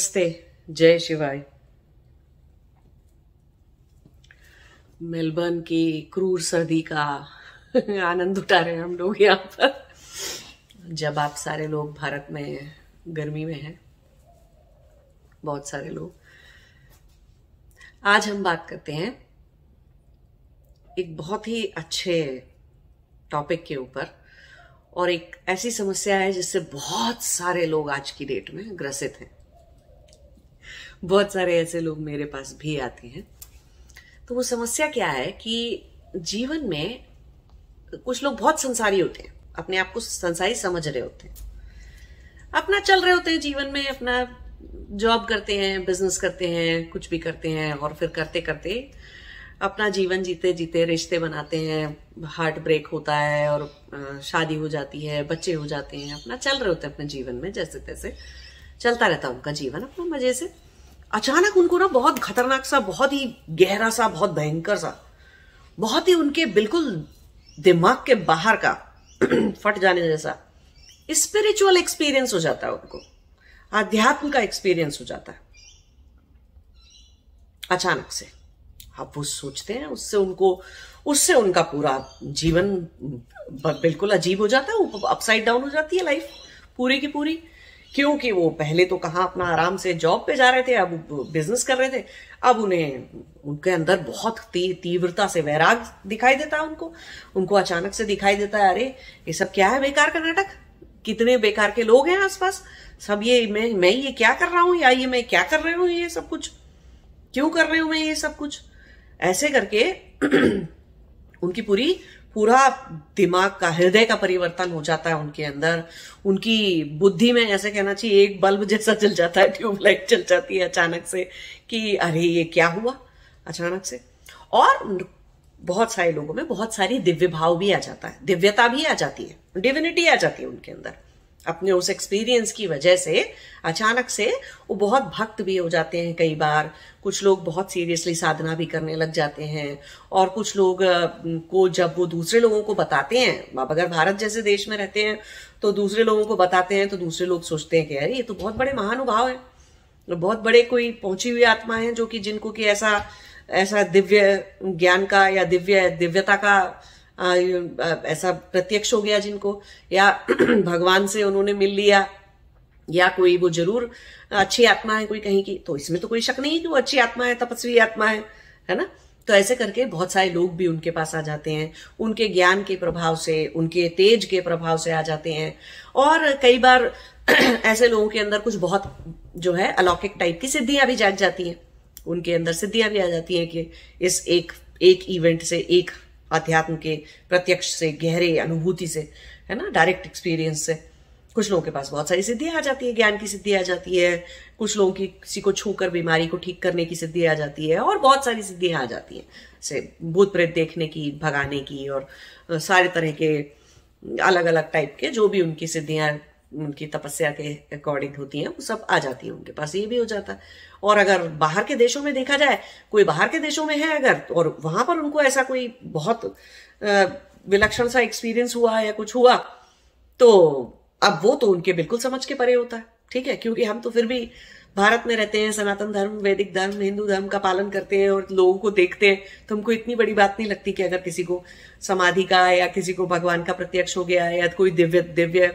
नमस्ते, जय शिवाय। मेलबर्न की क्रूर सर्दी का आनंद उठा रहे हैं हम लोग यहाँ पर। जब आप सारे लोग भारत में गर्मी में हैं, बहुत सारे लोग। आज हम बात करते हैं एक बहुत ही अच्छे टॉपिक के ऊपर और एक ऐसी समस्या है जिससे बहुत सारे लोग आज की डेट में ग्रसित हैं। बहुत सारे ऐसे लोग मेरे पास भी आते हैं। तो वो समस्या क्या है कि जीवन में कुछ लोग बहुत संसारी होते हैं, अपने आप को संसारी समझ रहे होते हैं। अपना चल रहे होते हैं जीवन में, अपना जॉब करते हैं बिज़नेस करते हैं, कुछ भी करते हैं और फिर करते करते अपना जीवन जीते जीते रिश्ते बनाते हैं। हार्ट ब्रेक होता है और शादी हो जाती है, बच्चे हो जाते हैं। अपना चल रहे होते हैं अपने जीवन में, जैसे तैसे चलता रहता उनका जीवन अपना मज़े से। अचानक उनको ना बहुत खतरनाक सा, बहुत ही गहरा सा, बहुत भयंकर सा, बहुत ही उनके बिल्कुल दिमाग के बाहर का फट जाने जैसा स्पिरिचुअल एक्सपीरियंस हो जाता है उनको। आध्यात्म का एक्सपीरियंस हो जाता है। अचानक से। अब वो सोचते हैं, उससे उनको, उससे उनका पूरा जीवन बिल्कुल अजीब हो जाता है अपसाइड डाउन हो जाती है लाइफ पूरी की पूरी। क्योंकि वो पहले तो कहा अपना आराम से जॉब पे जा रहे थे अब बिज़नेस कर रहे थे। अब उन्हें उनके अंदर बहुत ती, तीव्रता से वैराग दिखाई देता है उनको। उनको अचानक से दिखाई देता है अरे ये सब क्या है बेकार का नाटक? कितने बेकार के लोग हैं आसपास? सब ये मैं मैं ये क्या कर रहा हूँ? या ये मैं क्या कर रही हूँ ये सब कुछ? क्यों कर रही हूँ मैं ये सब कुछ? ऐसे करके उनकी पूरी पूरा दिमाग का, हृदय का परिवर्तन हो जाता है उनके अंदर। उनकी बुद्धि में ऐसे कहना चाहिए, एक बल्ब जैसा चल जाता है, ट्यूबलाइट चल जाती है अचानक से कि, अरे, ये क्या हुआ? अचानक से। और बहुत सारे लोगों में बहुत सारी दिव्य भाव भी आ जाता है, दिव्यता भी आ जाती है डिविनिटी आ जाती है उनके अंदर। अपने उस एक्सपीरियंस की वजह से अचानक से वो बहुत भक्त भी हो जाते हैं कई बार। कुछ लोग बहुत सीरियसली साधना भी करने लग जाते हैं और कुछ लोग को जब वो दूसरे लोगों को बताते हैं अगर भारत जैसे देश में रहते हैं तो दूसरे लोगों को बताते हैं तो दूसरे लोग सोचते हैं कि अरे ये तो बहुत बड़े महानुभाव है। बहुत बड़े कोई पहुँची हुई आत्मा है जो कि जिनको कि ऐसा ऐसा दिव्य ज्ञान का या दिव्य, दिव्यता का ऐसा प्रत्यक्ष हो गया जिनको, या भगवान से उन्होंने मिल लिया, या कोई वो ज़रूर अच्छी आत्मा है कोई कहीं की तो इसमें तो कोई शक नहीं है कि वो अच्छी आत्मा है, तपस्वी आत्मा है है ना? तो ऐसे करके बहुत सारे लोग भी उनके पास आ जाते हैं, उनके ज्ञान के प्रभाव से, उनके तेज के प्रभाव से आ जाते हैं। और कई बार ऐसे लोगों के अंदर कुछ बहुत जो है अलौकिक टाइप की सिद्धियाँ भी जाग जाती हैं। उनके अंदर सिद्धियाँ भी आ जाती हैं कि इस एक एक इवेंट से एक अध्यात्म के प्रत्यक्ष से, गहरे अनुभूति से, है ना? डायरेक्ट एक्सपीरियंस से। कुछ लोगों के पास बहुत सारी सिद्धियाँ आ जाती है, ज्ञान की सिद्धि आ जाती है। कुछ लोगों की, किसी को छूकर, बीमारी को ठीक करने की सिद्धि आ जाती है और बहुत सारी सिद्धियाँ आ जाती हैं। से भूत प्रेत देखने की, भगाने की और सारे तरह के अलग अलग टाइप के जो भी उनकी सिद्धियाँ उनकी तपस्या के अकॉर्डिंग होती हैं, वो सब आ जाती है उनके पास, ये भी हो जाता है। और अगर बाहर के देशों में देखा जाए, कोई बाहर के देशों में है अगर, और वहाँ पर उनको ऐसा कोई बहुत विलक्षण सा एक्सपीरियंस हुआ या कुछ हुआ तो अब वो तो उनके बिल्कुल समझ के परे होता है। ठीक है? क्योंकि हम तो फिर भी भारत में रहते हैं, सनातन धर्म, वैदिक धर्म, हिंदू धर्म का पालन करते हैं और लोगों को देखते हैं तो हमको इतनी बड़ी बात नहीं लगती कि अगर किसी को समाधि का या किसी को भगवान का प्रत्यक्ष हो गया या कोई दिव्य दिव्य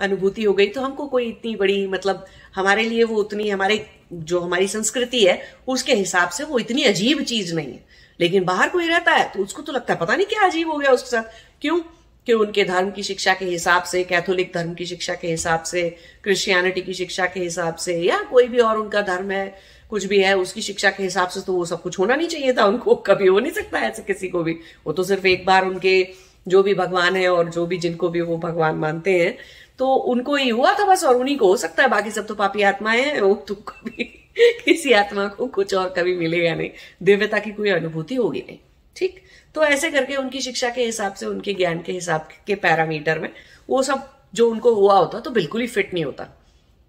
अनुभूति हो गई तो हमको कोई इतनी बड़ी मतलब हमारे लिए वो उतनी, हमारे, जो हमारी संस्कृति है, उसके हिसाब से वो इतनी अजीब चीज़ नहीं है। लेकिन बाहर कोई रहता है तो उसको तो लगता है, पता नहीं क्या अजीब हो गया उसके साथ। क्यों? कि उनके धर्म की शिक्षा के हिसाब से, कैथोलिक धर्म की शिक्षा के हिसाब से, क्रिश्चियनिटी की शिक्षा के हिसाब से, या कोई भी और उनका धर्म है, कुछ भी है, उसकी शिक्षा के हिसाब से तो वो सब कुछ होना नहीं चाहिए था उनको। कभी हो नहीं सकता ऐसे किसी को भी। वो तो सिर्फ़ एक बार उनके, जो भी भगवान है और जो भी जिनको भी वो भगवान मानते हैं तो उनको ही हुआ था, बस और उन्हीं को हो सकता है, बाकी सब तो पापी आत्माएँ हैं, वो तो कभी किसी आत्मा को कुछ और कभी मिलेगा नहीं। दिव्यता की कोई अनुभूति होगी नहीं, ठीक? तो ऐसे करके उनकी शिक्षा के हिसाब से, उनके ज्ञान के हिसाब के पैरामीटर में, वो सब जो उनको हुआ होता तो बिल्कुल ही फिट नहीं होता।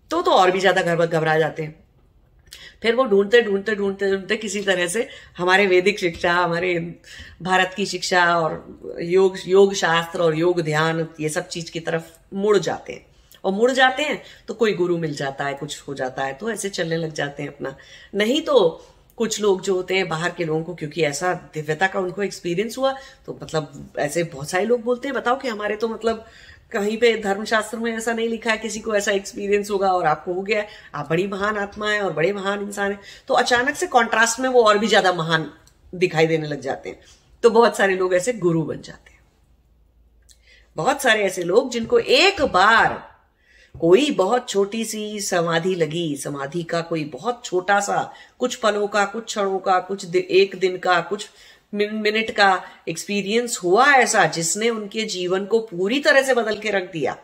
तो तो और भी ज़्यादा घर घबरा जाते हैं। फिर वो ढूंढते ढूंढते ढूंढते ढूंढते किसी तरह से हमारे वैदिक शिक्षा, हमारे भारत की शिक्षा और योग योग शास्त्र और योग ध्यान, ये सब चीज़ की तरफ़ मुड़ जाते हैं। और मुड़ जाते हैं तो कोई गुरु मिल जाता है, कुछ हो जाता है तो ऐसे चलने लग जाते हैं अपना। नहीं तो कुछ लोग जो होते हैं बाहर के लोगों को, क्योंकि ऐसा दिव्यता का उनको एक्सपीरियंस हुआ तो मतलब ऐसे बहुत सारे लोग बोलते हैं, बताओ कि हमारे तो मतलब कहीं पे धर्मशास्त्र में ऐसा नहीं लिखा है, किसी को ऐसा एक्सपीरियंस होगा और आपको हो गया आप बड़ी महान आत्मा है और बड़े महान इंसान है। तो अचानक से कॉन्ट्रास्ट में वो और भी ज़्यादा महान दिखाई देने लग जाते हैं। तो बहुत सारे लोग ऐसे गुरु बन जाते हैं। बहुत सारे ऐसे लोग जिनको एक बार कोई बहुत छोटी सी समाधि लगी, समाधि का कोई बहुत छोटा सा, कुछ पलों का, कुछ क्षणों का, कुछ एक दिन का, कुछ मिनट का एक्सपीरियंस हुआ ऐसा जिसने उनके जीवन को पूरी तरह से बदल के रख दिया।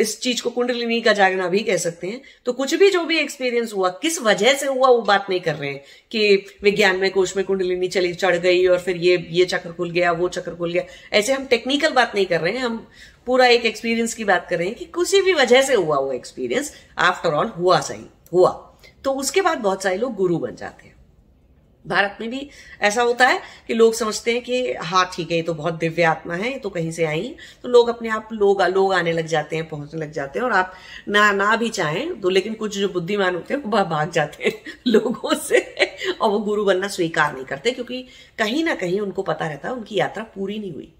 इस चीज़ को कुंडलिनी का जागना भी कह सकते हैं। तो कुछ भी जो भी एक्सपीरियंस हुआ, किस वजह से हुआ, वो बात नहीं कर रहे हैं कि विज्ञान में कोष में कुंडलिनी चली, चढ़ गई और फिर ये ये चक्र खुल गया, वो चक्र खुल गया। ऐसे हम टेक्निकल बात नहीं कर रहे हैं। हम पूरा एक एक्सपीरियंस की बात कर रहे हैं कि किसी भी वजह से हुआ वो एक्सपीरियंस आफ्टर ऑल हुआ सही, हुआ। तो उसके बाद बहुत सारे लोग गुरु बन जाते हैं। भारत में भी ऐसा होता है कि लोग समझते हैं कि हाँ ठीक है, ये तो बहुत दिव्य आत्मा है, ये तो कहीं से आई। तो लोग अपने आप लोग लोग आने लग जाते हैं, पहुँचने लग जाते हैं और आप ना ना भी चाहें तो लेकिन कुछ जो बुद्धिमान होते हैं वो भाग जाते हैं लोगों से और वो गुरु बनना स्वीकार नहीं करते क्योंकि कहीं ना कहीं उनको पता रहता है, उनकी यात्रा पूरी नहीं हुई।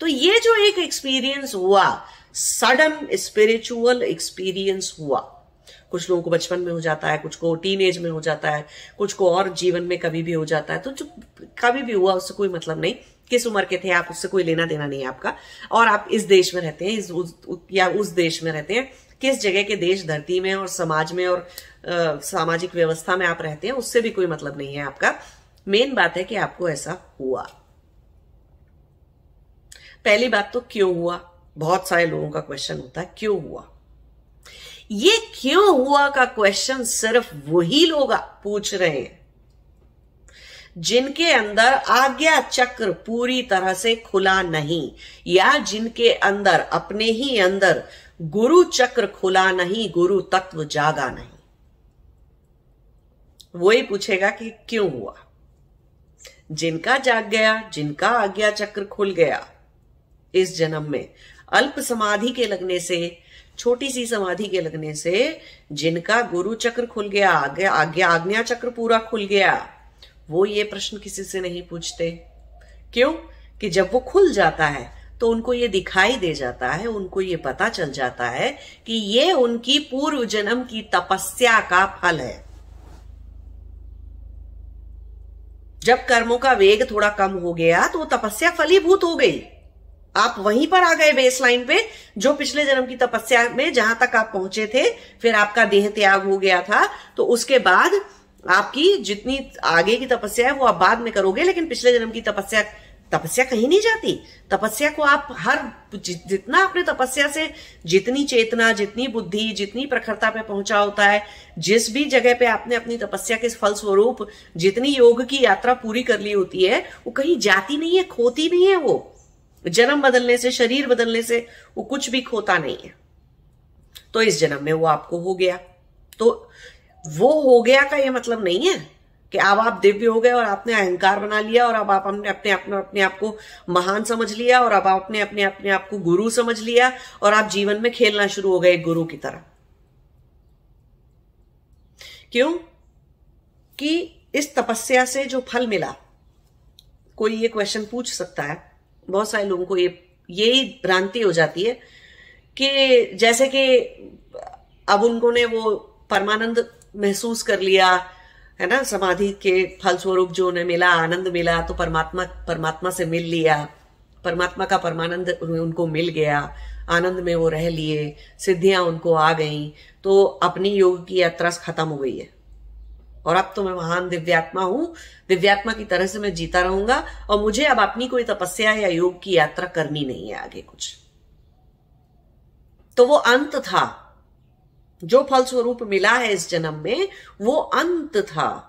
तो ये जो एक एक्सपीरियंस हुआ सडन स्पिरिचुअल एक्सपीरियंस हुआ कुछ लोगों को बचपन में हो जाता है कुछ को टीन एज में हो जाता है कुछ को और जीवन में कभी भी हो जाता है। तो जो कभी भी हुआ उससे कोई मतलब नहीं। किस उम्र के थे आप उससे कोई लेना देना नहीं है आपका। और आप इस देश में रहते हैं इस उस, या उस देश में रहते हैं किस जगह के देश धरती में और समाज में और सामाजिक व्यवस्था में आप रहते हैं उससे भी कोई मतलब नहीं है आपका। मेन बात है कि आपको ऐसा हुआ। पहली बात तो क्यों हुआ? बहुत सारे लोगों का क्वेश्चन होता है क्यों हुआ? ये क्यों हुआ का क्वेश्चन सिर्फ़ वही लोग पूछ रहे हैं। जिनके अंदर आज्ञा चक्र पूरी तरह से खुला नहीं, या जिनके अंदर, अपने ही अंदर गुरु चक्र खुला नहीं, गुरु तत्व जागा नहीं। वो ही पूछेगा कि क्यों हुआ? जिनका जाग गया, जिनका आज्ञा चक्र खुल गया। इस जन्म में अल्प समाधि के लगने से छोटी सी समाधि के लगने से जिनका गुरु चक्र खुल गया आज्ञा आज्ञा चक्र पूरा खुल गया, वो ये प्रश्न किसी से नहीं पूछते। क्यों? कि जब वो खुल जाता है तो उनको ये दिखाई दे जाता है, उनको ये पता चल जाता है कि ये उनकी पूर्व जन्म की तपस्या का फल है। जब कर्मों का वेग थोड़ा कम हो गया तो वो तपस्या फलीभूत हो गई। आप वहीं पर आ गए बेस लाइन पे, जो पिछले जन्म की तपस्या में जहाँ तक आप पहुँचे थे, फिर आपका देह त्याग हो गया था तो उसके बाद आपकी जितनी आगे की तपस्या है, वो आप बाद में करोगे, लेकिन पिछले जन्म की तपस्या तपस्या कहीं नहीं जाती। तपस्या को आप हर, जितना अपने तपस्या से जितनी चेतना, जितनी बुद्धि, जितनी प्रखरता पे पहुँचा होता है, जिस भी जगह पे आपने अपनी तपस्या के फल स्वरूप जितनी योग की यात्रा पूरी कर ली होती है, वो कहीं जाती नहीं है, खोती नहीं है वो। जन्म बदलने से, शरीर बदलने से वो कुछ भी खोता नहीं है। तो इस जन्म में वो आपको हो गया। तो वो हो गया का ये मतलब नहीं है कि अब आप दिव्य हो गए और आपने अहंकार बना लिया और अब आप अपने अपने अपने अपने आप को महान समझ लिया और अब आपने अपने अपने आप को गुरु समझ लिया और आप जीवन में खेलना शुरू हो गए गुरु की तरह। क्यों? कि इस तपस्या से जो फल मिला, कोई ये क्वेश्चन पूछ सकता है बहुत सारे लोगों को ये यही भ्रांति हो जाती है कि जैसे कि अब उनको ने वो परमानंद महसूस कर लिया, है ना, समाधि के फलस्वरूप जो उन्हें मिला, आनंद मिला तो परमात्मा परमात्मा से मिल लिया, परमात्मा का परमानंद उनको मिल गया, आनंद में वो रह लिए, सिद्धियाँ उनको आ गई तो अपनी योग की यात्रा खत्म हो गई है। और अब तो मैं महान दिव्यात्मा हूँ। दिव्यात्मा की तरह से मैं जीता रहूँगा और मुझे अब अपनी कोई तपस्या या योग की यात्रा करनी नहीं है आगे कुछ। तो वो अंत था। जो फल स्वरूप मिला है इस जन्म में, वो अंत था।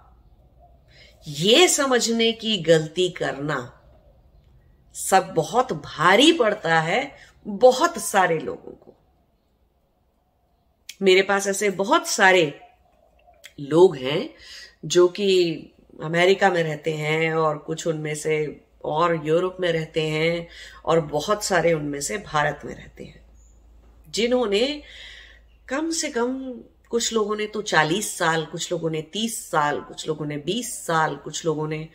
ये समझने की गलती करना सब बहुत भारी पड़ता है बहुत सारे लोगों को। मेरे पास ऐसे बहुत सारे लोग हैं जो कि अमेरिका में रहते हैं और कुछ उनमें से और यूरोप में रहते हैं और बहुत सारे उनमें से भारत में रहते हैं। जिन्होंने कम से कम कुछ लोगों ने तो 40 साल, कुछ लोगों ने 30 साल, कुछ लोगों ने 20 साल, कुछ लोगों ने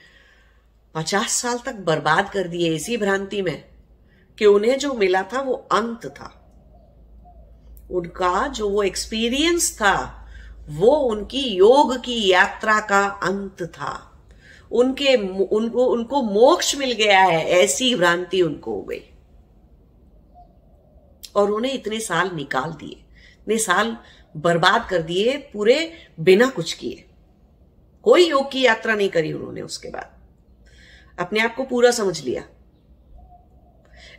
50 साल तक बर्बाद कर दिए इसी भ्रांति में कि उन्हें जो मिला था वो अंत था। उनका जो वो एक्सपीरियंस था वो उनकी योग की यात्रा का अंत था। उनके उनको उनको मोक्ष मिल गया है, ऐसी भ्रांति उनको हो गई। और उन्हें इतने साल निकाल दिए, इतने साल बर्बाद कर दिए, पूरे बिना कुछ किए। कोई योग की यात्रा नहीं करी उन्होंने उसके बाद। अपने आप को पूरा समझ लिया।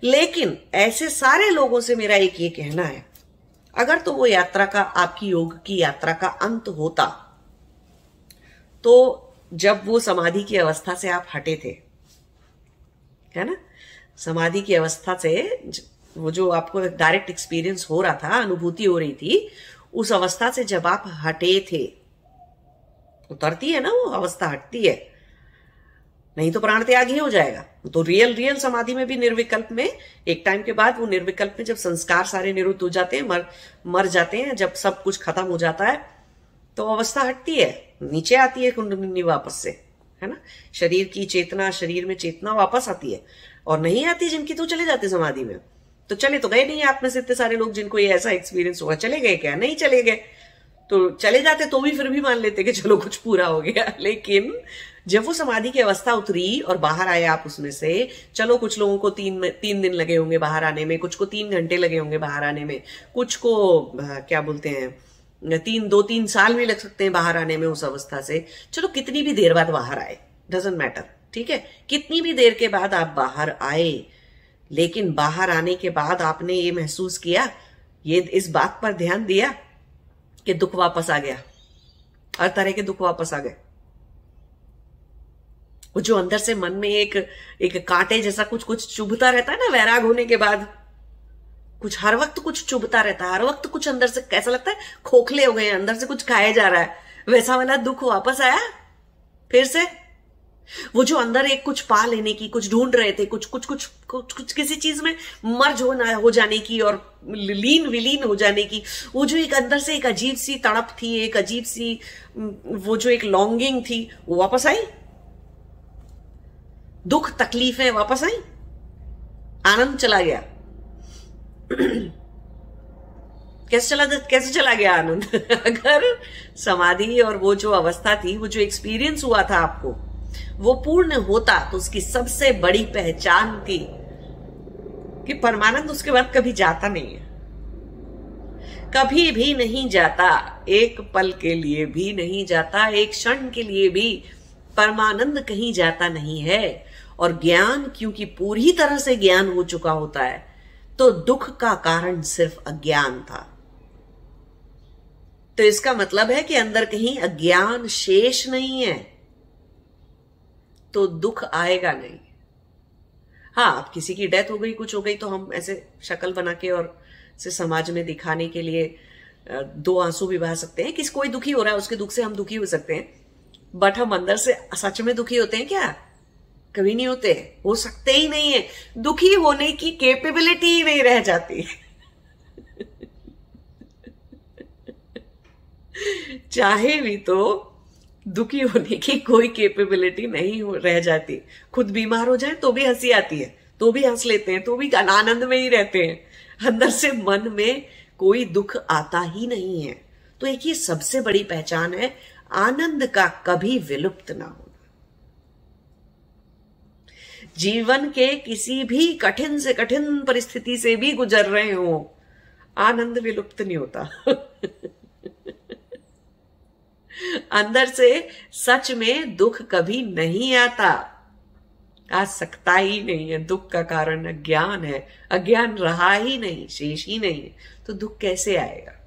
लेकिन ऐसे सारे लोगों से मेरा एक ये कहना है अगर तो वो यात्रा का, आपकी योग की यात्रा का अंत होता तो जब वो समाधि की अवस्था से आप हटे थे, है ना? समाधि की अवस्था से वो जो आपको डायरेक्ट एक्सपीरियंस हो रहा था, अनुभूति हो रही थी, उस अवस्था से जब आप हटे थे, उतरती है ना वो अवस्था, हटती है नहीं तो प्राण त्याग ही हो जाएगा। तो रियल रियल समाधि में भी निर्विकल्प में, एक टाइम के बाद वो निर्विकल्प में जब संस्कार सारे निरुद्ध हो जाते हैं, मर मर जाते हैं, जब सब कुछ खत्म हो जाता है तो अवस्था हटती है। नीचे आती है कुंडलिनी वापस से, है ना? शरीर की चेतना, शरीर में चेतना वापस आती है। और नहीं आती जिनकी तो चले जाते समाधि में। तो चले तो गए नहीं आप में से इतने सारे लोग जिनको ये ऐसा एक्सपीरियंस हुआ। चले गए क्या? नहीं चले गए। तो चले जाते तो भी फिर भी मान लेते कि चलो कुछ पूरा हो गया। लेकिन जब वो समाधि की अवस्था उतरी और बाहर आए आप उसमें से, चलो कुछ लोगों को तीन तीन दिन लगे होंगे बाहर आने में, कुछ को तीन घंटे लगे होंगे बाहर आने में, कुछ को क्या बोलते हैं, तीन, दो, तीन साल भी लग सकते हैं बाहर आने में उस अवस्था से। चलो कितनी भी देर बाद बाहर आए डजेंट मैटर ठीक है? कितनी भी देर के बाद आप बाहर आए, लेकिन बाहर आने के बाद आपने ये महसूस किया, ये इस बात पर ध्यान दिया कि दुख वापस आ गया। हर तरह के दुख वापस आ गए। वो जो अंदर से मन में एक एक कांटे जैसा कुछ कुछ चुभता रहता है ना वैराग होने के बाद। कुछ हर वक्त कुछ चुभता रहता है हर वक्त कुछ अंदर से कैसा लगता है? खोखले हो गए अंदर से कुछ खाया जा रहा है। वैसा वाला दुख वापस आया? फिर से? वो जो अंदर एक कुछ पा लेने की कुछ ढूंढ रहे थे कुछ कुछ कुछ कुछ, कुछ किसी चीज़ में मर्ज होना हो जाने की और लीन विलीन हो जाने की वो जो एक अंदर से एक अजीब सी तड़प थी एक अजीब सी वो जो एक लॉन्गिंग थी वो वापस आई? दुख तकलीफें वापस आई, आनंद चला गया। कैसे चला कैसे चला गया आनंद? अगर समाधि और वो जो अवस्था थी, वो जो एक्सपीरियंस हुआ था आपको, वो पूर्ण होता तो उसकी सबसे बड़ी पहचान थी कि परमानंद उसके बाद कभी जाता नहीं है। कभी भी नहीं जाता, एक पल के लिए भी नहीं जाता, एक क्षण के लिए भी परमानंद कहीं जाता नहीं है। और ज्ञान क्योंकि पूरी तरह से ज्ञान हो चुका होता है तो दुख का कारण सिर्फ़ अज्ञान था। तो इसका मतलब है कि अंदर कहीं अज्ञान शेष नहीं है तो दुख आएगा नहीं। हाँ अब किसी की डेथ हो गई, कुछ हो गई तो हम ऐसे शक्ल बना के और से समाज में दिखाने के लिए दो आँसू भी बहा सकते हैं किसी कोई दुखी हो रहा है, उसके दुख से हम दुखी हो सकते हैं। बट हम अंदर से सच में दुखी होते हैं क्या? कभी नहीं होते हो। सकते ही नहीं है। दुखी होने की कैपेबिलिटी ही नहीं रह जाती। चाहे भी तो दुखी होने की कोई कैपेबिलिटी नहीं हो, रह जाती। खुद बीमार हो जाए तो भी हँसी आती है तो भी हंस लेते हैं तो भी आनंद में ही रहते हैं। अंदर से मन में कोई दुख आता ही नहीं है। तो एक ये सबसे बड़ी पहचान है, आनंद का कभी विलुप्त ना होना जीवन के किसी भी कठिन से कठिन परिस्थिति से भी गुजर रहे हो, आनंद विलुप्त नहीं होता। अंदर से सच में दुख कभी नहीं आता। आ सकता ही नहीं है, दुख का कारण अज्ञान है। अज्ञान रहा ही नहीं, शेष ही नहीं है। तो दुख कैसे आएगा?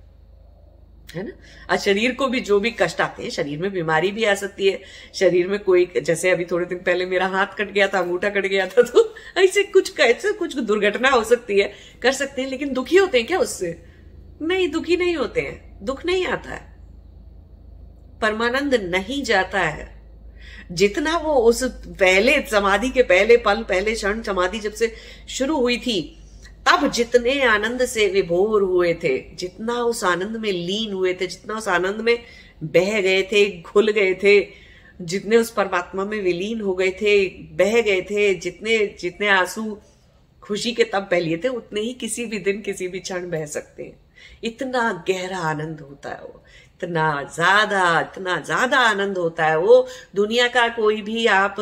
है ना? आज शरीर को भी जो भी कष्ट आते हैं, शरीर में बीमारी भी आ सकती है। शरीर में कोई, जैसे अभी थोड़े दिन पहले मेरा हाथ कट गया था, अंगूठा कट गया था तो ऐसे कुछ कैसे कुछ दुर्घटना हो सकती है, कर सकते हैं, लेकिन दुखी होते हैं क्या उससे? नहीं, दुखी नहीं होते हैं। दुख नहीं आता है। परमानंद नहीं जाता है। जितना वो उस पहले समाधि के पहले पल, पहले क्षण समाधि जब से शुरू हुई थी तब जितने आनंद से विभोर हुए थे, जितना उस आनंद में लीन हुए थे, जितना उस आनंद में बह गए थे, घुल गए थे, जितने उस परमात्मा में विलीन हो गए थे, बह गए थे, जितने जितने आँसू खुशी के तब बह लिए थे, उतने ही किसी भी दिन, किसी भी क्षण बह सकते हैं। इतना गहरा आनंद होता है वो, इतना ज़्यादा इतना ज़्यादा आनंद होता है वो। दुनिया का कोई भी आप,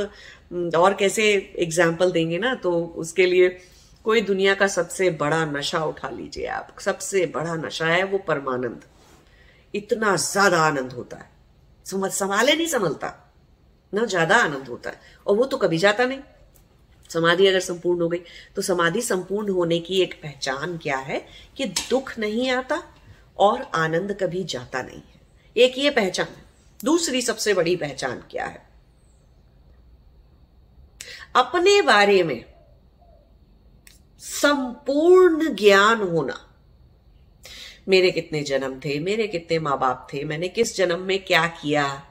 और कैसे एग्ज़ाम्पल देंगे ना तो उसके लिए कोई दुनिया का सबसे बड़ा नशा उठा लीजिए आप। सबसे बड़ा नशा है वो परमानंद। इतना ज़्यादा आनंद होता है। समझ संभाले नहीं संभलता। ना ज़्यादा आनंद होता है। और वो तो कभी जाता नहीं। समाधि अगर संपूर्ण हो गई तो समाधि संपूर्ण होने की एक पहचान क्या है? कि दुख नहीं आता और आनंद कभी जाता नहीं है। एक ये पहचान है। दूसरी सबसे बड़ी पहचान क्या है? अपने बारे में संपूर्ण ज्ञान होना। मेरे कितने जन्म थे, मेरे कितने माँ बाप थे, मैंने किस जन्म में क्या किया,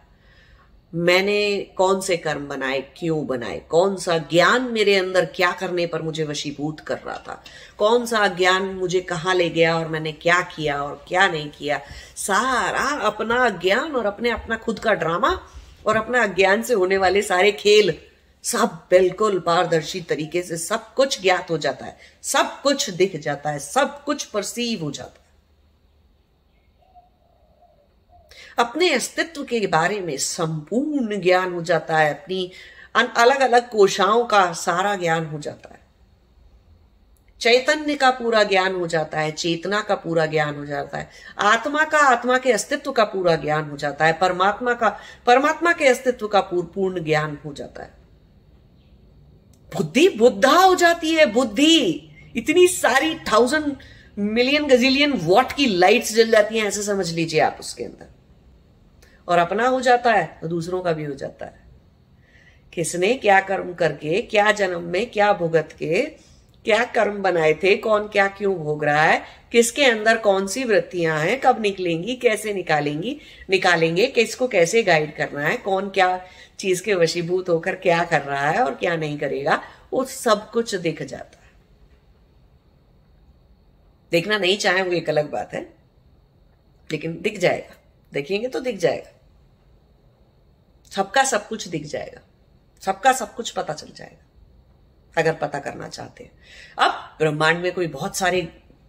मैंने कौन से कर्म बनाए, क्यों बनाए, कौन सा ज्ञान मेरे अंदर क्या करने पर मुझे वशीभूत कर रहा था, कौन सा ज्ञान मुझे कहाँ ले गया और मैंने क्या किया और क्या नहीं किया। सारा अपना ज्ञान और अपने अपना खुद का ड्रामा और अपना ज्ञान से होने वाले सारे खेल। सब बिल्कुल पारदर्शी तरीके से सब कुछ ज्ञात हो जाता है, सब कुछ दिख जाता है, सब कुछ परसीव हो जाता है। अपने अस्तित्व के बारे में संपूर्ण ज्ञान हो जाता है, अपनी अलग अलग कोशाओं का सारा ज्ञान हो जाता है। चैतन्य का पूरा ज्ञान हो जाता है, चेतना का पूरा ज्ञान हो जाता है, आत्मा का, आत्मा के अस्तित्व का पूरा ज्ञान हो जाता है, परमात्मा का, परमात्मा के अस्तित्व का पूर्ण ज्ञान हो जाता है। बुद्धि बुद्धा हो जाती है, बुद्धि। इतनी सारी थाउज़ेंड मिलियन गजिलियन वॉट की लाइट्स जल जाती हैं, ऐसे समझ लीजिए आप उसके अंदर। और अपना हो जाता है तो दूसरों का भी हो जाता है। किसने क्या कर्म करके, क्या जन्म में, क्या भुगत के, क्या कर्म बनाए थे, कौन क्या क्यों भोग रहा है, किसके अंदर कौन सी वृत्तियाँ हैं, कब निकलेंगी, कैसे निकालेंगी, निकालेंगे, किसको कैसे गाइड करना है, कौन क्या चीज़ के वशीभूत होकर क्या कर रहा है और क्या नहीं करेगा, वो सब कुछ दिख जाता है। देखना नहीं चाहे वो एक अलग बात है, लेकिन दिख जाएगा। देखेंगे तो दिख जाएगा। सबका सब कुछ दिख जाएगा। सबका सब कुछ पता चल जाएगा, अगर पता करना चाहते हैं। अब ब्रह्मांड में कोई बहुत सारे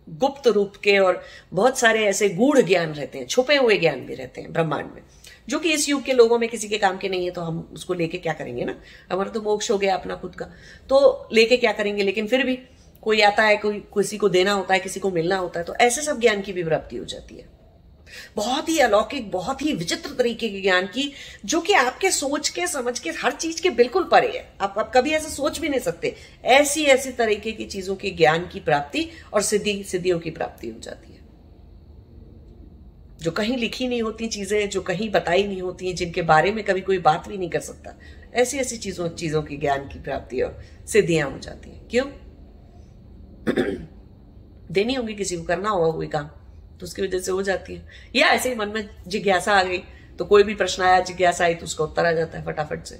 गुप्त रूप के और बहुत सारे ऐसे गूढ़ ज्ञान रहते हैं, छुपे हुए ज्ञान भी रहते हैं ब्रह्मांड में। जो कि इस युग के लोगों में किसी के काम के नहीं है तो हम उसको लेके क्या करेंगे ना? हमारा तो मोक्ष हो गया अपना खुद का। तो लेके क्या करेंगे? लेकिन फिर भी कोई आता है कोई किसी को देना होता है किसी को मिलना होता है तो ऐसे सब ज्ञान की भी प्राप्ति हो जाती है। बहुत ही अलौकिक बहुत ही विचित्र तरीके के ज्ञान की जो कि आपके सोच के समझ के हर चीज़ के बिल्कुल परे है। आप, आप कभी ऐसे सोच भी नहीं सकते। ऐसी ऐसी तरीके की चीज़ों के ज्ञान की प्राप्ति और सिद्धि सिद्धियों की प्राप्ति हो जाती है। जो कहीं लिखी नहीं होती चीज़ें, जो कहीं बताई नहीं होती हैं जिनके बारे में कभी कोई बात भी नहीं कर सकता। ऐसी ऐसी चीज़ों चीज़ों की ज्ञान की प्राप्ति और सिद्धियाँ हो जाती हैं। क्यों? देनी होगी, किसी को करना होगा कोई काम तो उसकी वजह से हो जाती है। या ऐसे ही मन में जिज्ञासा आ गई तो कोई भी प्रश्न आया, जिज्ञासा आई तो उसका उत्तर आ जाता है फटाफट से।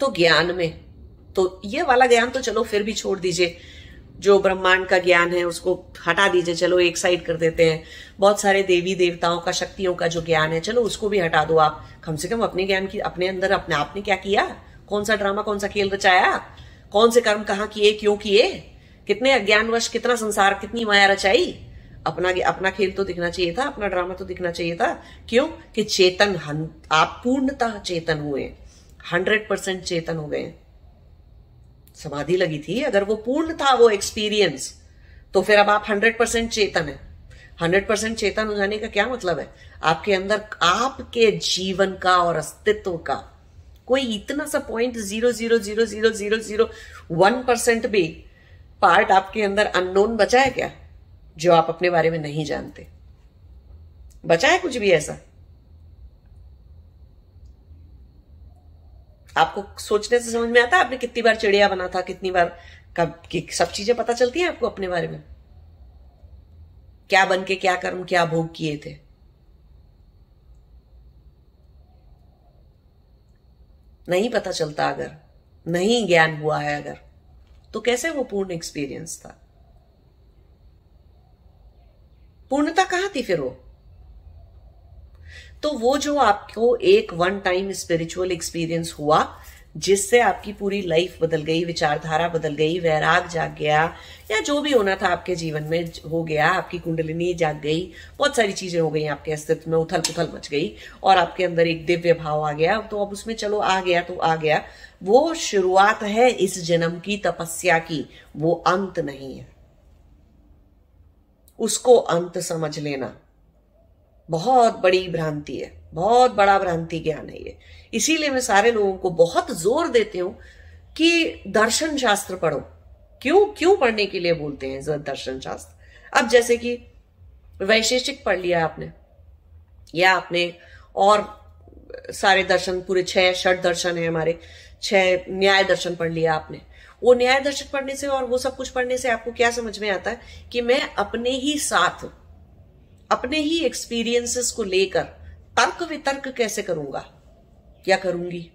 तो ज्ञान में तो ये वाला ज्ञान तो चलो फिर भी छोड़ दीजिए। जो ब्रह्मांड का ज्ञान है, उसको हटा दीजिए, चलो एक साइड कर देते हैं। बहुत सारे देवी देवताओं का, शक्तियों का जो ज्ञान है, चलो उसको भी हटा दो आप। कम से कम अपने ज्ञान की, अपने अंदर, अपने आपने क्या किया? कौन सा ड्रामा कौन सा खेल रचाया? कौन से कर्म कहाँ किए, क्यों किए? कितने अज्ञानवश, कितना संसार, कितनी माया रचाई? अपना अपना खेल तो दिखना चाहिए था, अपना ड्रामा तो दिखना चाहिए था। क्यों? कि चेतन आप पूर्णतः चेतन हुए। हंड्रेड परसेंट चेतन हो गए। समाधि लगी थी, अगर वो पूर्ण था वो एक्सपीरियंस तो फिर अब आप हंड्रेड परसेंट चेतन है। हंड्रेड परसेंट चेतन हो जाने का क्या मतलब है? आपके अंदर, आपके जीवन का और अस्तित्व का कोई इतना सा point zero zero zero zero zero zero one percent भी पार्ट आपके अंदर अननोन बचा है क्या? जो आप अपने बारे में नहीं जानते। बचा है कुछ भी ऐसा? आपको सोचने से समझ में आता है? आपने कितनी बार चिड़िया बना था, कितनी बार कब, कि सब चीज़ें पता चलती हैं आपको अपने बारे में? क्या बन के क्या कर्म, क्या भोग किए थे? नहीं पता चलता अगर, नहीं ज्ञान हुआ है अगर तो कैसे वो पूर्ण एक्सपीरियंस था? पूर्णता कहाँ थी फिर वो? तो वो जो आपको एक वन टाइम स्पिरिचुअल एक्सपीरियंस हुआ, जिससे आपकी पूरी लाइफ बदल गई, विचारधारा बदल गई, वैराग जाग गया, या जो भी होना था आपके जीवन में हो गया, आपकी कुंडलिनी जाग गई, बहुत सारी चीज़ें हो गई आपके अस्तित्व में उथल पुथल मच गई, और आपके अंदर एक दिव्य भाव आ गया तो अब उसमें चलो आ गया तो आ गया। वो शुरुआत है इस जन्म की, तपस्या की, वो अंत नहीं है। उसको अंत समझ लेना। बहुत बड़ी भ्रांति है, बहुत बड़ा भ्रांति ज्ञान है ये। इसीलिए मैं सारे लोगों को बहुत ज़ोर देती हूँ कि दर्शन शास्त्र पढ़ो। क्यों क्यों पढ़ने के लिए बोलते हैं दर्शन शास्त्र? अब जैसे कि वैशेषिक पढ़ लिया आपने, या आपने और सारे दर्शन, पूरे छह षट दर्शन है हमारे, छह न्याय दर्शन पढ़ लिया आपने। वो न्याय दर्शन पढ़ने से और वो सब कुछ पढ़ने से आपको क्या समझ में आता है कि मैं अपने ही साथ अपने ही एक्सपीरियंसेस को लेकर तर्क वितर्क कैसे करूँगा? क्या करूँगी?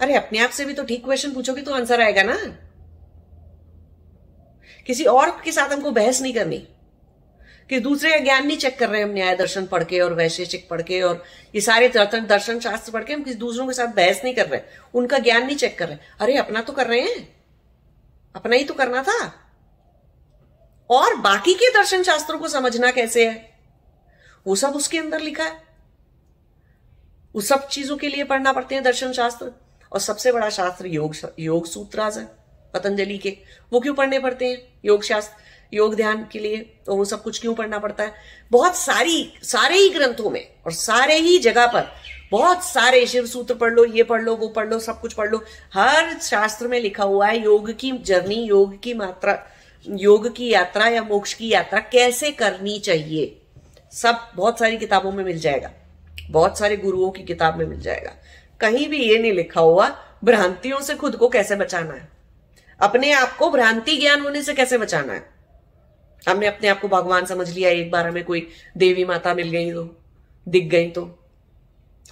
अरे, अपने आप से भी तो ठीक क्वेश्चन पूछोगे तो आंसर आएगा ना। किसी और के साथ हमको बहस नहीं करनी। कि दूसरे का ज्ञान नहीं चेक कर रहे हम, न्याय दर्शन पढ़ के और वैशेषिक पढ़ के और ये सारे दर्शन शास्त्र पढ़ के हम किसी दूसरों के साथ बहस नहीं कर रहे। उनका ज्ञान नहीं चेक कर रहे। अरे, अपना तो कर रहे हैं। अपना ही तो करना था। और बाकी के दर्शन शास्त्रों को समझना कैसे है? वो सब उसके अंदर लिखा है। उस सब चीज़ों के लिए पढ़ना पड़ते हैं दर्शन शास्त्र। और सबसे बड़ा शास्त्र योग योग सूत्राज है, पतंजलि के। वो क्यों पढ़ने पड़ते हैं योग शास्त्र, योग ध्यान के लिए? तो वो सब कुछ क्यों पढ़ना पड़ता है? बहुत सारी, सारे ही ग्रंथों में और सारे ही जगह पर बहुत सारे शिव सूत्र पढ़ लो, ये पढ़ लो, वो पढ़ लो, सब कुछ पढ़ लो। हर शास्त्र में लिखा हुआ है योग की जर्नी, योग की मात्रा। योग की यात्रा या मोक्ष की यात्रा कैसे करनी चाहिए? सब बहुत सारी किताबों में मिल जाएगा। बहुत सारे गुरुओं की किताब में मिल जाएगा। कहीं भी ये नहीं लिखा हुआ, भ्रांतियों से खुद को कैसे बचाना है? अपने आप को भ्रांति ज्ञान होने से कैसे बचाना है? हमने अपने आप को भगवान समझ लिया, एक बार हमें कोई देवी माता मिल गई तो दिख गई तो।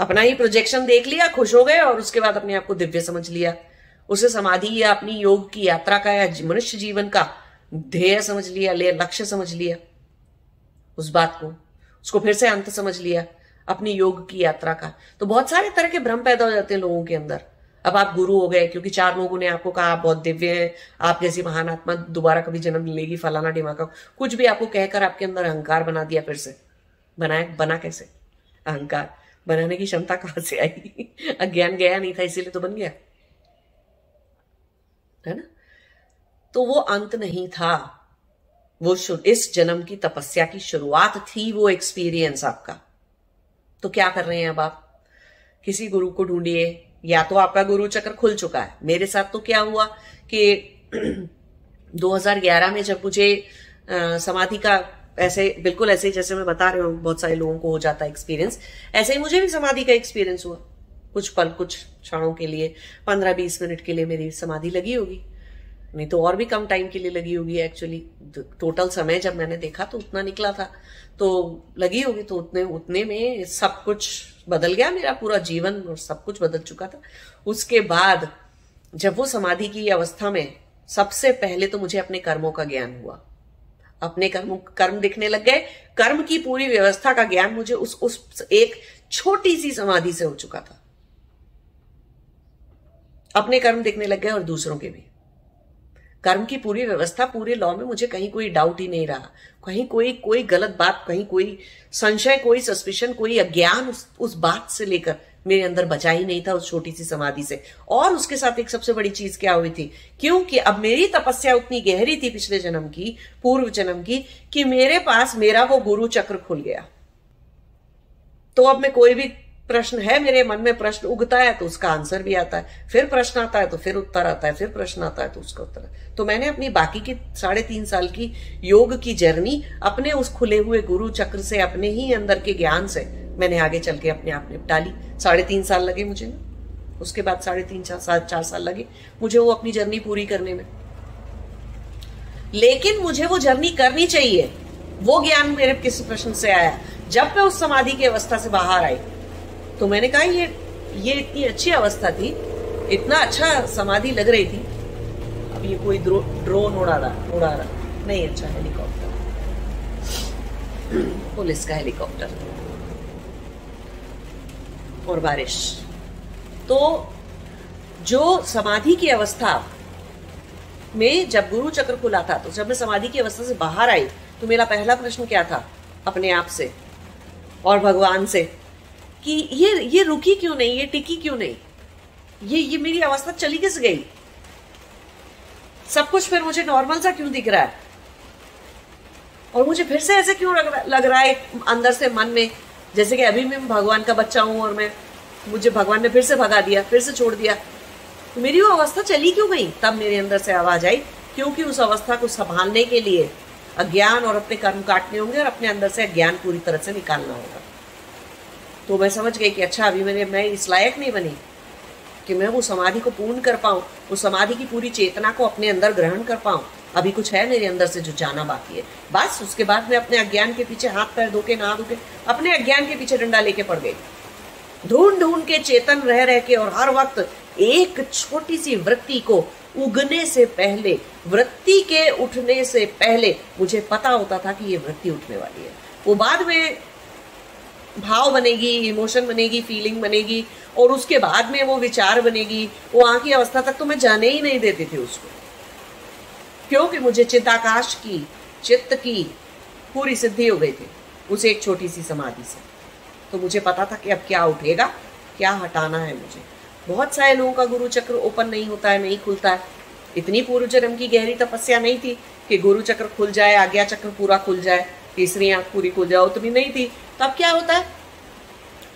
अपना ही प्रोजेक्शन देख लिया, खुश हो गए और उसके बाद अपने आप को दिव्य समझ लिया। उसे समाधि या अपनी योग की यात्रा का या मनुष्य जीवन का ध्येय समझ लिया, ले, लक्ष्य समझ लिया उस बात को। उसको फिर से अंत समझ लिया, अपनी योग की यात्रा का। तो बहुत सारे तरह के भ्रम पैदा हो जाते हैं लोगों के अंदर। अब आप गुरु हो गए, क्योंकि चार लोगों ने आपको कहा, आप बहुत दिव्य हैं, आप जैसी महान आत्मा दोबारा कभी जन्म लेगी, फलाना डिमाका कुछ भी आपको कहकर आपके अंदर अहंकार बना दिया फिर से। बनाया, बना कैसे? अहंकार। बनाने की क्षमता कहाँ से आई? अज्ञान गया नहीं था, इसीलिए तो बन गया। है ना? तो वो अंत नहीं था। वो इस जन्म की तपस्या की शुरुआत थी वो एक्सपीरियंस आपका। तो क्या कर रहे हैं अब आप? किसी गुरु को ढूंढिए, या तो आपका गुरु चक्र खुल चुका है। मेरे साथ तो क्या हुआ कि 2011 में जब मुझे समाधि का ऐसे, बिल्कुल ऐसे जैसे मैं बता रही हूँ, बहुत सारे लोगों को हो जाता है एक्सपीरियंस ऐसे ही मुझे भी समाधि का एक्सपीरियंस हुआ। कुछ पल, कुछ क्षणों के लिए, पंद्रह बीस मिनट के लिए मेरी समाधि लगी होगी। नहीं तो और भी कम टाइम के लिए लगी होगी एक्चुअली टोटल समय जब मैंने देखा तो उतना निकला था। तो लगी होगी तो उतने उतने में सब कुछ बदल गया मेरा पूरा जीवन और सब कुछ बदल चुका था। उसके बाद जब वो समाधि की अवस्था में सबसे पहले तो मुझे अपने कर्मों का ज्ञान हुआ। अपने कर्म कर्म दिखने लग गए। कर्म की पूरी व्यवस्था का ज्ञान मुझे उस उस एक छोटी सी समाधि से हो चुका था। अपने कर्म दिखने लग गए और दूसरों के भी। कर्म की पूरी व्यवस्था पूरे लॉ में मुझे कहीं कोई डाउट ही नहीं रहा। कहीं कोई कोई गलत बात कहीं कोई संशय कोई सस्पिशन कोई अज्ञान उस, उस बात से लेकर मेरे अंदर बचा ही नहीं था उस छोटी सी समाधि से। और उसके साथ एक सबसे बड़ी चीज़ क्या हुई थी? क्योंकि अब मेरी तपस्या उतनी गहरी थी पिछले जन्म की पूर्व जन्म की कि मेरे पास मेरा वो गुरु चक्र खुल गया। तो अब मैं कोई भी प्रश्न है मेरे मन में, प्रश्न उगता है तो उसका आंसर भी आता है। फिर प्रश्न आता है तो फिर उत्तर आता है, फिर प्रश्न आता है तो उसका उत्तर तो मैंने अपनी बाकी की साढ़े तीन साल की योग की जर्नी अपने उस खुले हुए गुरु चक्र से, अपने ही अंदर के ज्ञान से मैंने आगे चल के अपने आप निपटा ली। साढ़े तीन साल लगे मुझे। उसके बाद साढ़े तीन चार साल चार साल लगे मुझे वो अपनी जर्नी पूरी करने में। लेकिन मुझे वो जर्नी करनी चाहिए। वो ज्ञान मेरे किस प्रश्न से आया? जब मैं उस समाधि की अवस्था से बाहर आई तो मैंने कहा, ये ये इतनी अच्छी अवस्था थी, इतना अच्छा समाधि लग रही थी, अब ये कोई ड्रोन उड़ा रहा उड़ा रहा नहीं अच्छा हेलीकॉप्टर। पुलिस का हेलीकॉप्टर। और बारिश। तो जो समाधि की अवस्था में जब गुरु चक्र खुला था तो जब मैं समाधि की अवस्था से बाहर आई तो मेरा पहला प्रश्न क्या था? अपने आप से और भगवान से। कि ये ये रुकी क्यों नहीं? ये टिकी क्यों नहीं? ये ये मेरी अवस्था चली किस गई? सब कुछ फिर मुझे नॉर्मल सा क्यों दिख रहा है? और मुझे फिर से ऐसे क्यों लग रहा है अंदर से मन में? जैसे कि अभी मैं भगवान का बच्चा हूँ और मैं, मुझे भगवान ने फिर से भगा दिया, फिर से छोड़ दिया। तो मेरी वो अवस्था चली क्यों गई? तब मेरे अंदर से आवाज़ आई, क्योंकि उस अवस्था को संभालने के लिए अज्ञान और अपने कर्म काटने होंगे और अपने अंदर से अज्ञान पूरी तरह से निकालना होगा। तो मैं समझ गई कि अच्छा अभी मैंने मैं इस लायक नहीं बनी कि मैं वो समाधि को पूर्ण कर पाऊँ उस समाधि की पूरी चेतना को अपने अंदर ग्रहण कर पाऊँ। अभी कुछ है मेरे अंदर से जो जाना बाकी है। बस उसके बाद मैं अपने अज्ञान के पीछे हाथ पैर धोके नहा धोके अपने अज्ञान के पीछे डंडा लेके पड़ गई। ढूंढ ढूंढ के चेतन रह रह के और हर वक्त एक छोटी सी वृत्ति को उगने से पहले, वृत्ति के उठने से पहले मुझे पता होता था कि ये वृत्ति उठने वाली है। वो बाद में भाव बनेगी इमोशन बनेगी फीलिंग बनेगी, और उसके बाद में वो विचार बनेगी, वो वहाँ की अवस्था तक तो मैं जाने ही नहीं देती थी उसको। क्योंकि मुझे चिताकाश की, चित्त की पूरी सिद्धि हो गई थी, उसे एक छोटी सी समाधि से। तो मुझे पता था कि अब क्या उठेगा, क्या हटाना है मुझे। बहुत सारे लोगों का गुरु चक्र ओपन नहीं होता है, नहीं खुलता है। इतनी पूर्व जन्म की गहरी तपस्या नहीं थी कि गुरु चक्र खुल जाए, आज्ञा चक्र पूरा खुल जाए। तीसरी आँख पूरी खुल जाए उतनी नहीं थी। तब क्या होता है?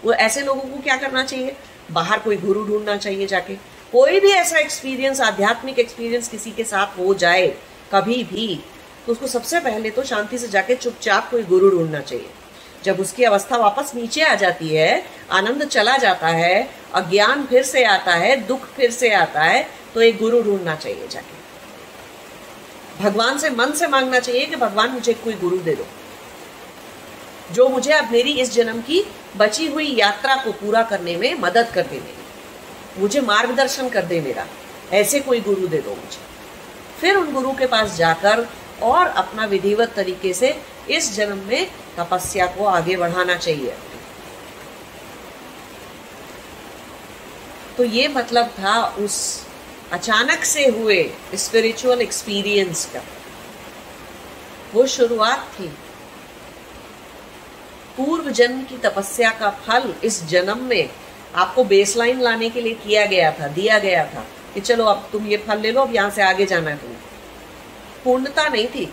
वो ऐसे लोगों को क्या करना चाहिए? बाहर कोई गुरु ढूंढना चाहिए जाके। कोई भी ऐसा एक्सपीरियंस आध्यात्मिक एक्सपीरियंस किसी के साथ हो जाए, कभी भी तो उसको सबसे पहले तो शांति से जाके चुपचाप कोई गुरु ढूंढना चाहिए। जब उसकी अवस्था वापस नीचे आ जाती है, आनंद चला जाता है, अज्ञान फिर से आता है, दुख फिर से आता है तो एक गुरु ढूंढना चाहिए जाके। भगवान से मन से मांगना चाहिए कि भगवान मुझे कोई गुरु दे दो। जो मुझे अब मेरी इस जन्म की बची हुई यात्रा को पूरा करने में मदद कर दे मेरी। मुझे मार्गदर्शन कर दे मेरा। ऐसे कोई गुरु दे दो मुझे। फिर उन गुरु के पास जाकर और अपना विधिवत तरीके से इस जन्म में तपस्या को आगे बढ़ाना चाहिए तो ये मतलब था उस अचानक से हुए स्पिरिचुअल एक्सपीरियंस का। वो शुरुआत थी। पूर्व जन्म की तपस्या का फल इस जन्म में आपको बेसलाइन लाने के लिए किया गया था दिया गया था कि चलो अब तुम ये फल ले लो अब यहाँ से आगे जाना है तुम्हें। पूर्णता नहीं थी।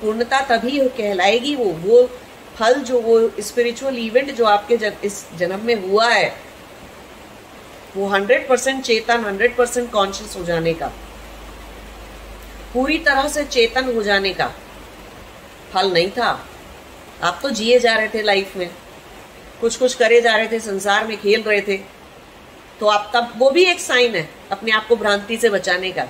पूर्णता तभी कहलाएगी वो वो फल जो वो स्पिरिचुअल इवेंट जो आपके जन, इस जन्म में हुआ है वो हंड्रेड परसेंट चेतन हंड्रेड परसेंट कॉन्शियस हो जाने का पूरी तरह से चेतन हो जाने का फल नहीं था। आप तो जिए जा रहे थे लाइफ में। कुछ कुछ करे जा रहे थे, संसार में खेल रहे थे। तो आप तब, वो भी एक साइन है, अपने आप को भ्रांति से बचाने का।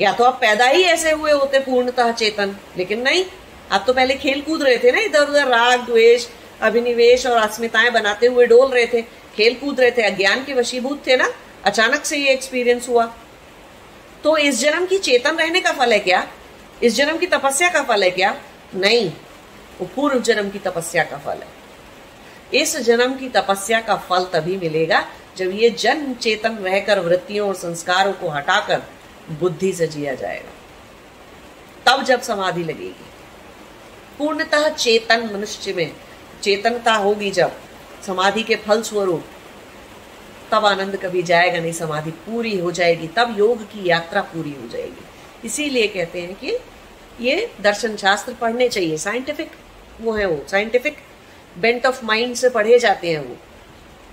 या तो आप पैदा ही ऐसे हुए होते पूर्णतः चेतन, लेकिन नहीं, आप तो पहले खेल कूद रहे थे ना इधर उधर राग, द्वेष, अभिनिवेश और अस्मिताएँ बनाते हुए डोल रहे थे। खेल कूद रहे थे, अज्ञान के वशीभूत थे ना, अचानक से ये एक्सपीरियंस हुआ। तो इस जन्म की चेतन रहने का फल है क्या? इस जन्म की तपस्या का फल है क्या? नहीं, वो पूर्व जन्म की तपस्या का फल है। इस जन्म की तपस्या का फल तभी मिलेगा जब ये जन्म चेतन रहकर वृत्तियों और संस्कारों को हटाकर बुद्धि से जिया जाएगा। तब जब समाधि लगेगी। पूर्णतः चेतन मनुष्य में चेतनता होगी जब समाधि के फल स्वरूप तब आनंद कभी जाएगा नहीं, समाधि पूरी हो जाएगी, तब योग की यात्रा पूरी हो जाएगी। इसीलिए कहते हैं कि ये दर्शन शास्त्र पढ़ने चाहिए। साइंटिफिक वो है वो। साइंटिफिक बेंट ऑफ़ माइंड से पढ़े जाते हैं वो।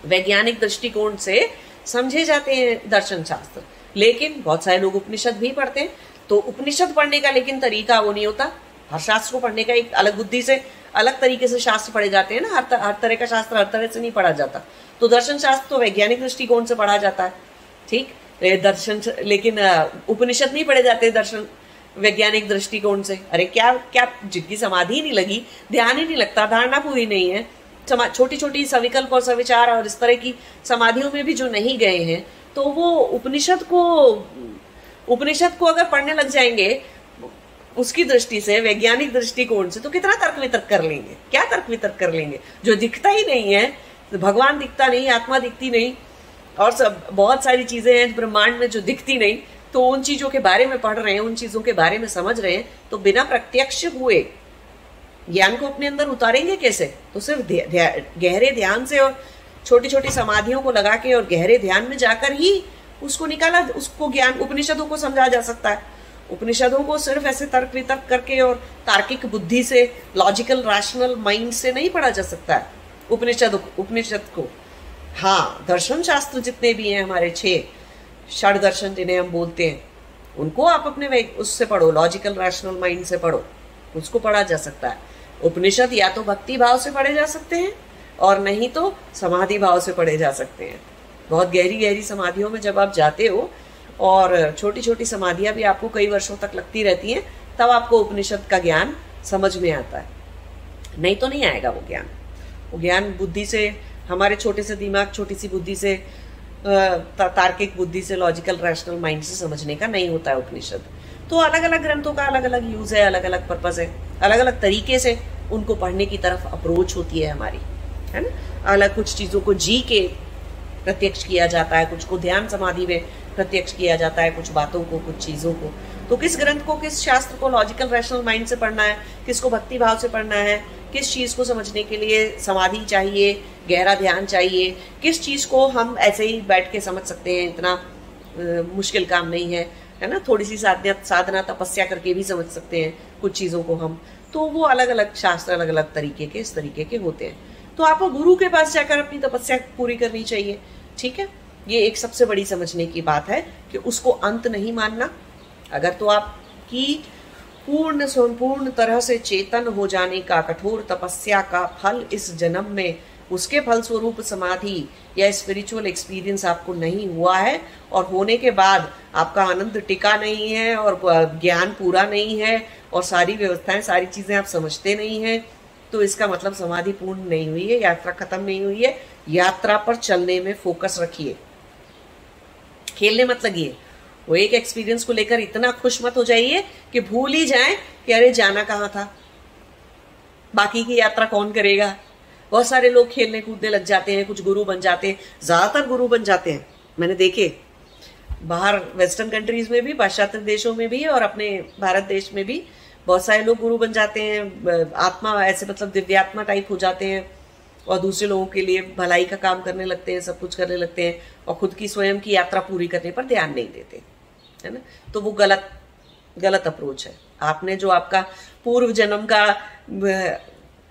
वैज्ञानिक दृष्टिकोण से समझे जाते हैं दर्शन शास्त्र। लेकिन बहुत सारे लोग उपनिषद भी पढ़ते हैं। तो उपनिषद पढ़ने का लेकिन तरीका वो नहीं होता। हर शास्त्र को पढ़ने का एक अलग बुद्धि से अलग तरीके से शास्त्र पढ़े जाते हैं ना। हर, हर तरह का शास्त्र हर तरह से नहीं पढ़ा जाता। तो दर्शन शास्त्र तो वैज्ञानिक दृष्टिकोण से पढ़ा जाता है। ठीक? दर्शन लेकिन उपनिषद नहीं पढ़े जाते दर्शन वैज्ञानिक दृष्टिकोण से। अरे क्या क्या जिनकी समाधि नहीं लगी, ध्यान ही नहीं लगता, धारणा पूरी नहीं है। छोटी छोटी सविकल्प और सविचार और इस तरह की समाधियों में भी जो नहीं गए हैं तो वो उपनिषद को उपनिषद को अगर पढ़ने लग जाएँगे, उसकी दृष्टि से, वैज्ञानिक दृष्टिकोण से तो कितना तर्क वितर्क कर लेंगे? क्या तर्क वितर्क कर लेंगे? जो दिखता ही नहीं है तो भगवान दिखता नहीं, आत्मा दिखती नहीं, और सब, बहुत सारी चीज़ें हैं ब्रह्मांड में जो दिखती नहीं तो उन चीज़ों के बारे में पढ़ रहे हैं, उन चीज़ों के बारे में समझ रहे हैं तो बिना प्रत्यक्ष हुए ज्ञान को अपने अंदर उतारेंगे कैसे? तो सिर्फ़ गहरे ध्यान से और छोटी छोटी समाधियों को लगा के और गहरे ध्यान में जाकर ही उसको निकाला, उसको ज्ञान, उपनिषदों को समझा जा सकता है। उपनिषदों को सिर्फ़ ऐसे तर्क वितर्क करके और तार्किक बुद्धि से लॉजिकल रैशनल माइंड से नहीं पढ़ा जा सकता है। उपनिषद उपनिषद को। हाँ दर्शन शास्त्र जितने भी हैं, हमारे छह षड दर्शन जिन्हें हम बोलते हैं, उनको आप अपने उससे पढ़ो लॉजिकल रैशनल माइंड से पढ़ो। उसको पढ़ा जा सकता है। उपनिषद या तो भक्ति भाव से पढ़े जा सकते हैं, और नहीं तो समाधि भाव से पढ़े जा सकते हैं। बहुत गहरी गहरी समाधियों में जब आप जाते हो, और छोटी छोटी समाधियाँ भी आपको कई वर्षों तक लगती रहती हैं, तब आपको उपनिषद का ज्ञान समझ में आता है। नहीं तो नहीं आएगा वो ज्ञान। वो ज्ञान बुद्धि से, हमारे छोटे से दिमाग, छोटी सी बुद्धि से तार्किक बुद्धि से लॉजिकल रैशनल माइंड से समझने का नहीं होता है उपनिषद। तो अलग अलग ग्रंथों का अलग अलग यूज़ है अलग अलग पर्पज है अलग अलग तरीके से उनको पढ़ने की तरफ़ अप्रोच होती है हमारी, है ना? अलग कुछ चीज़ों को जी के प्रत्यक्ष किया जाता है, कुछ को ध्यान समाधि में प्रत्यक्ष किया जाता है, कुछ बातों को, कुछ चीज़ों को। तो किस ग्रंथ को, किस शास्त्र को लॉजिकल रैशनल माइंड से पढ़ना है, किसको भक्ति भाव से पढ़ना है किस चीज़ को समझने के लिए समाधि चाहिए गहरा ध्यान चाहिए किस चीज़ को हम ऐसे ही बैठ के समझ सकते हैं इतना आ, मुश्किल काम नहीं है है ना? थोड़ी सी साधना साधना तपस्या करके भी समझ सकते हैं कुछ चीज़ों को हम। तो वो अलग अलग शास्त्र अलग अलग तरीके के इस तरीके के होते हैं। तो आपको गुरु के पास जाकर अपनी तपस्या पूरी करनी चाहिए ठीक है? ये एक सबसे बड़ी समझने की बात है कि उसको अंत नहीं मानना। अगर तो आपकी पूर्ण संपूर्ण तरह से चेतन हो जाने का कठोर तपस्या का फल इस जन्म में उसके फल स्वरूप समाधि या स्पिरिचुअल एक्सपीरियंस आपको नहीं हुआ है और होने के बाद आपका आनंद टिका नहीं है और ज्ञान पूरा नहीं है और सारी व्यवस्थाएँ, सारी चीज़ें आप समझते नहीं हैं तो इसका मतलब समाधि पूर्ण नहीं हुई है, यात्रा खत्म नहीं हुई है। यात्रा पर चलने में फोकस रखिए। खेलने मत लगिए। वो एक एक्सपीरियंस को लेकर इतना खुश मत हो जाइए कि भूल ही जाए कि अरे जाना कहाँ था। बाकी की यात्रा कौन करेगा? बहुत सारे लोग खेलने कूदने लग जाते हैं, कुछ गुरु बन जाते हैं, ज़्यादातर गुरु बन जाते हैं। मैंने देखे, बाहर वेस्टर्न कंट्रीज़ में भी, पाश्चात्य देशों में भी और अपने भारत देश में भी बहुत सारे लोग गुरु बन जाते हैं आत्मा ऐसे मतलब दिव्यात्मा टाइप हो जाते हैं और दूसरे लोगों के लिए भलाई का काम करने लगते हैं, सब कुछ करने लगते हैं और खुद की स्वयं की यात्रा पूरी करने पर ध्यान नहीं देते। है ना? तो वो गलत गलत अप्रोच है। आपने जो आपका पूर्व जन्म का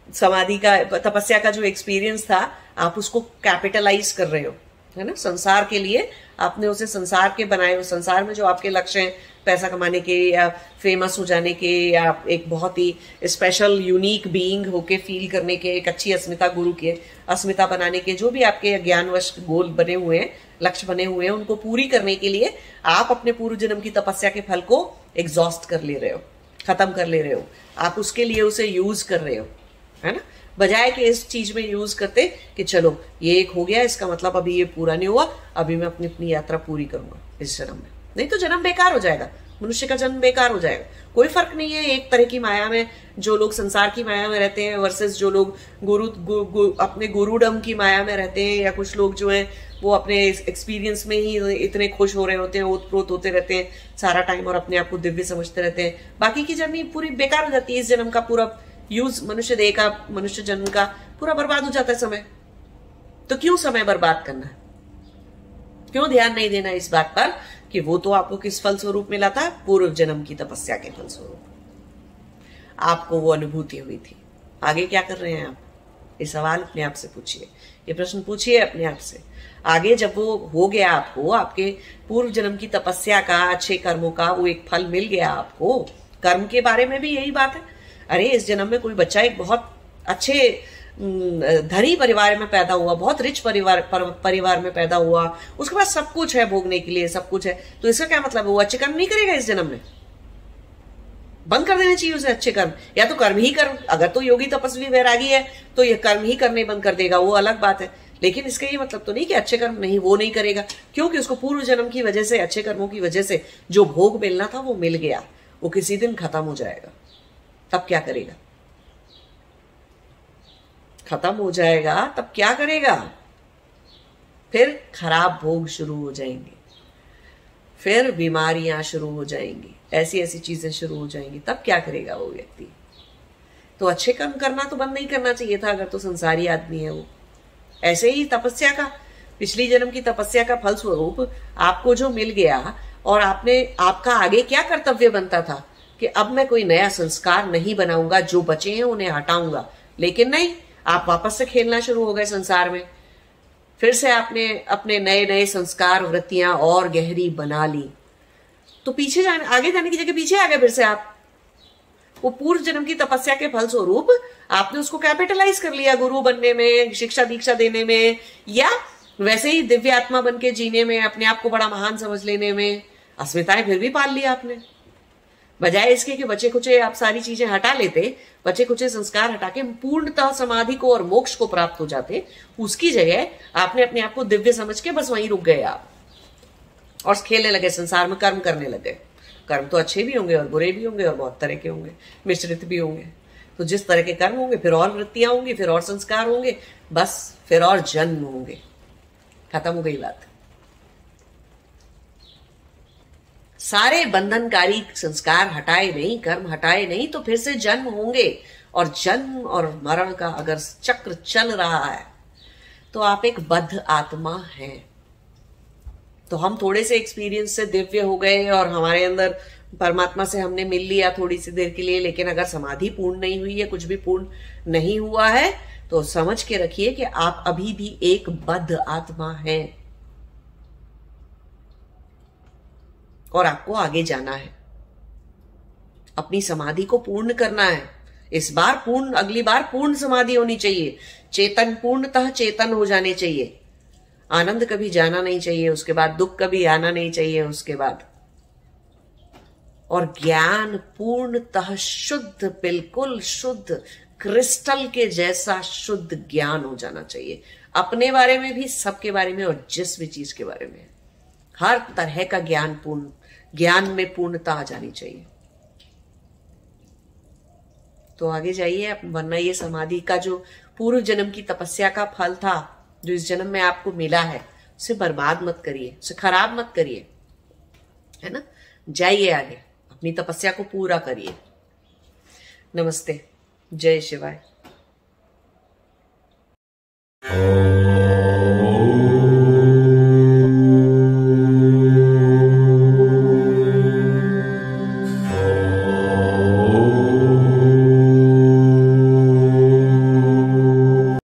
समाधि का, तपस्या का जो एक्सपीरियंस था, आप उसको कैपिटलाइज कर रहे हो, है ना? संसार के लिए आपने उसे संसार के बनाए हो। संसार में जो आपके लक्ष्य हैं पैसा कमाने के या फ़ेमस हो जाने के या एक बहुत ही स्पेशल यूनिक बीइंग होके फील करने के, एक अच्छी अस्मिता गुरु के, अस्मिता बनाने के, जो भी आपके ज्ञानवश गोल बने हुए हैं, लक्ष्य बने हुए हैं, उनको पूरी करने के लिए आप अपने पूर्व जन्म की तपस्या के फल को एग्जॉस्ट कर ले रहे हो, खत्म कर ले रहे हो। आप उसके लिए उसे यूज़ कर रहे हो, है ना? बजाय कि इस चीज़ में यूज़ करते कि चलो, ये एक हो गया, इसका मतलब अभी ये पूरा नहीं हुआ, अभी मैं अपनी अपनी यात्रा पूरी करूँगा इस जन्म में। नहीं तो जन्म बेकार हो जाएगा। मनुष्य का जन्म बेकार हो जाएगा। कोई फ़र्क नहीं है एक तरह की माया में जो लोग संसार की माया में रहते हैं वर्सेस जो लोग गुरु गु, गु, अपने गुरुडम की माया में रहते हैं या कुछ लोग जो हैं वो अपने एक्सपीरियंस में ही इतने खुश हो रहे होते हैं ओतप्रोत होते रहते हैं सारा टाइम और अपने आप को दिव्य समझते रहते हैं। बाकी की जर्नी पूरी बेकार हो जाती है। इस जन्म का पूरा यूज़ मनुष्य देह का मनुष्य जन्म का पूरा बर्बाद हो जाता है समय। तो क्यों समय बर्बाद करना क्यों ध्यान नहीं देना इस बात पर? कि वो तो आपको किस फल स्वरूप मिला था पूर्व जन्म की तपस्या के फल स्वरूप आपको वो अनुभूति हुई थी। आगे क्या कर रहे हैं आप? ये सवाल अपने आप से पूछिए। ये प्रश्न पूछिए अपने आप से। आगे जब वो हो गया आपको, आपके पूर्व जन्म की तपस्या का, अच्छे कर्मों का, वो एक फल मिल गया आपको। कर्म के बारे में भी यही बात है। अरे, इस जन्म में कोई बच्चा एक बहुत अच्छे धनी परिवार में पैदा हुआ बहुत रिच परिवार पर, परिवार में पैदा हुआ। उसके पास सब कुछ है भोगने के लिए सब कुछ है। तो इसका क्या मतलब है वो अच्छे कर्म नहीं करेगा इस जन्म में? बंद कर देने चाहिए उसे अच्छे कर्म। या तो कर्म ही कर्म अगर तो योगी तपस्वी वैरागी है तो ये कर्म ही करने बंद कर देगा वो अलग बात है। लेकिन इसका ये मतलब तो नहीं कि अच्छे कर्म नहीं वो नहीं करेगा। क्योंकि उसको पूर्व जन्म की वजह से अच्छे कर्मों की वजह से जो भोग मिलना था वो मिल गया। वो किसी दिन खत्म हो जाएगा। तब क्या करेगा? खत्म हो जाएगा, तब क्या करेगा? फिर खराब भोग शुरू हो जाएँगे। फिर बीमारियाँ शुरू हो जाएँगी ऐसी ऐसी चीज़ें शुरू हो जाएँगी, तब क्या करेगा वो व्यक्ति? तो अच्छे कर्म करना तो बंद नहीं करना चाहिए था, अगर तो संसारी आदमी है वो। ऐसे ही तपस्या का, पिछली जन्म की तपस्या का फल स्वरूप आपको जो मिल गया, और आपने, आपका आगे क्या कर्तव्य बनता था कि अब मैं कोई नया संस्कार नहीं बनाऊँगा, जो बचे हैं उन्हें हटाऊँगा, लेकिन नहीं आप वापस से खेलना शुरू हो गए संसार में। फिर से आपने अपने नए नए संस्कार, वृत्तियाँ और गहरी बना ली। तो पीछे जाने, आगे जाने की जगह पीछे आ गए फिर से आप। वो पूर्व जन्म की तपस्या के फल स्वरूप आपने उसको कैपिटलाइज कर लिया गुरु बनने में, शिक्षा दीक्षा देने में, या वैसे ही दिव्य आत्मा बन के जीने में, अपने आप को बड़ा महान समझ लेने में। अस्मिताएँ फिर भी पाल लिया आपने। बजाय इसके कि बचे कुचे आप सारी चीज़ें हटा लेते बचे कुचे संस्कार हटा के पूर्णतः समाधि को और मोक्ष को प्राप्त हो जाते, उसकी जगह आपने अपने आप को दिव्य समझ के बस वहीं रुक गए आप। और खेलने लगे, संसार में कर्म करने लगे। कर्म तो अच्छे भी होंगे और बुरे भी होंगे और बहुत तरह के होंगे, मिश्रित भी होंगे। तो जिस तरह के कर्म होंगे, फिर और वृत्तियाँ होंगी, फिर और संस्कार होंगे, बस फिर और जन्म होंगे। खत्म हो गई बात। सारे बंधनकारी संस्कार हटाए नहीं, कर्म हटाए नहीं तो फिर से जन्म होंगे। और जन्म और मरण का अगर चक्र चल रहा है तो आप एक बद्ध आत्मा हैं। तो हम थोड़े से एक्सपीरियंस से दिव्य हो गए और हमारे अंदर परमात्मा से हमने मिल लिया थोड़ी सी देर के लिए, लेकिन अगर समाधि पूर्ण नहीं हुई है, कुछ भी पूर्ण नहीं हुआ है तो समझ के रखिए कि आप अभी भी एक बद्ध आत्मा हैं। और आपको आगे जाना है। अपनी समाधि को पूर्ण करना है। इस बार पूर्ण, अगली बार पूर्ण समाधि होनी चाहिए। चेतन पूर्णतः चेतन हो जाने चाहिए। आनंद कभी जाना नहीं चाहिए, उसके बाद दुख कभी आना नहीं चाहिए, उसके बाद। और ज्ञान पूर्णतः शुद्ध, बिल्कुल शुद्ध, क्रिस्टल के जैसा शुद्ध ज्ञान हो जाना चाहिए। अपने बारे में भी, सबके बारे में और जिस भी चीज़ के बारे में। हर तरह का ज्ञान पूर्ण ज्ञान में पूर्णता आ जानी चाहिए। तो आगे जाइए वरना ये समाधि का जो पूर्व जन्म की तपस्या का फल था, जो इस जन्म में आपको मिला है, उसे बर्बाद मत करिए, उसे खराब मत करिए, है ना? जाइए आगे, अपनी तपस्या को पूरा करिए। नमस्ते, जय शिवाय। Oh.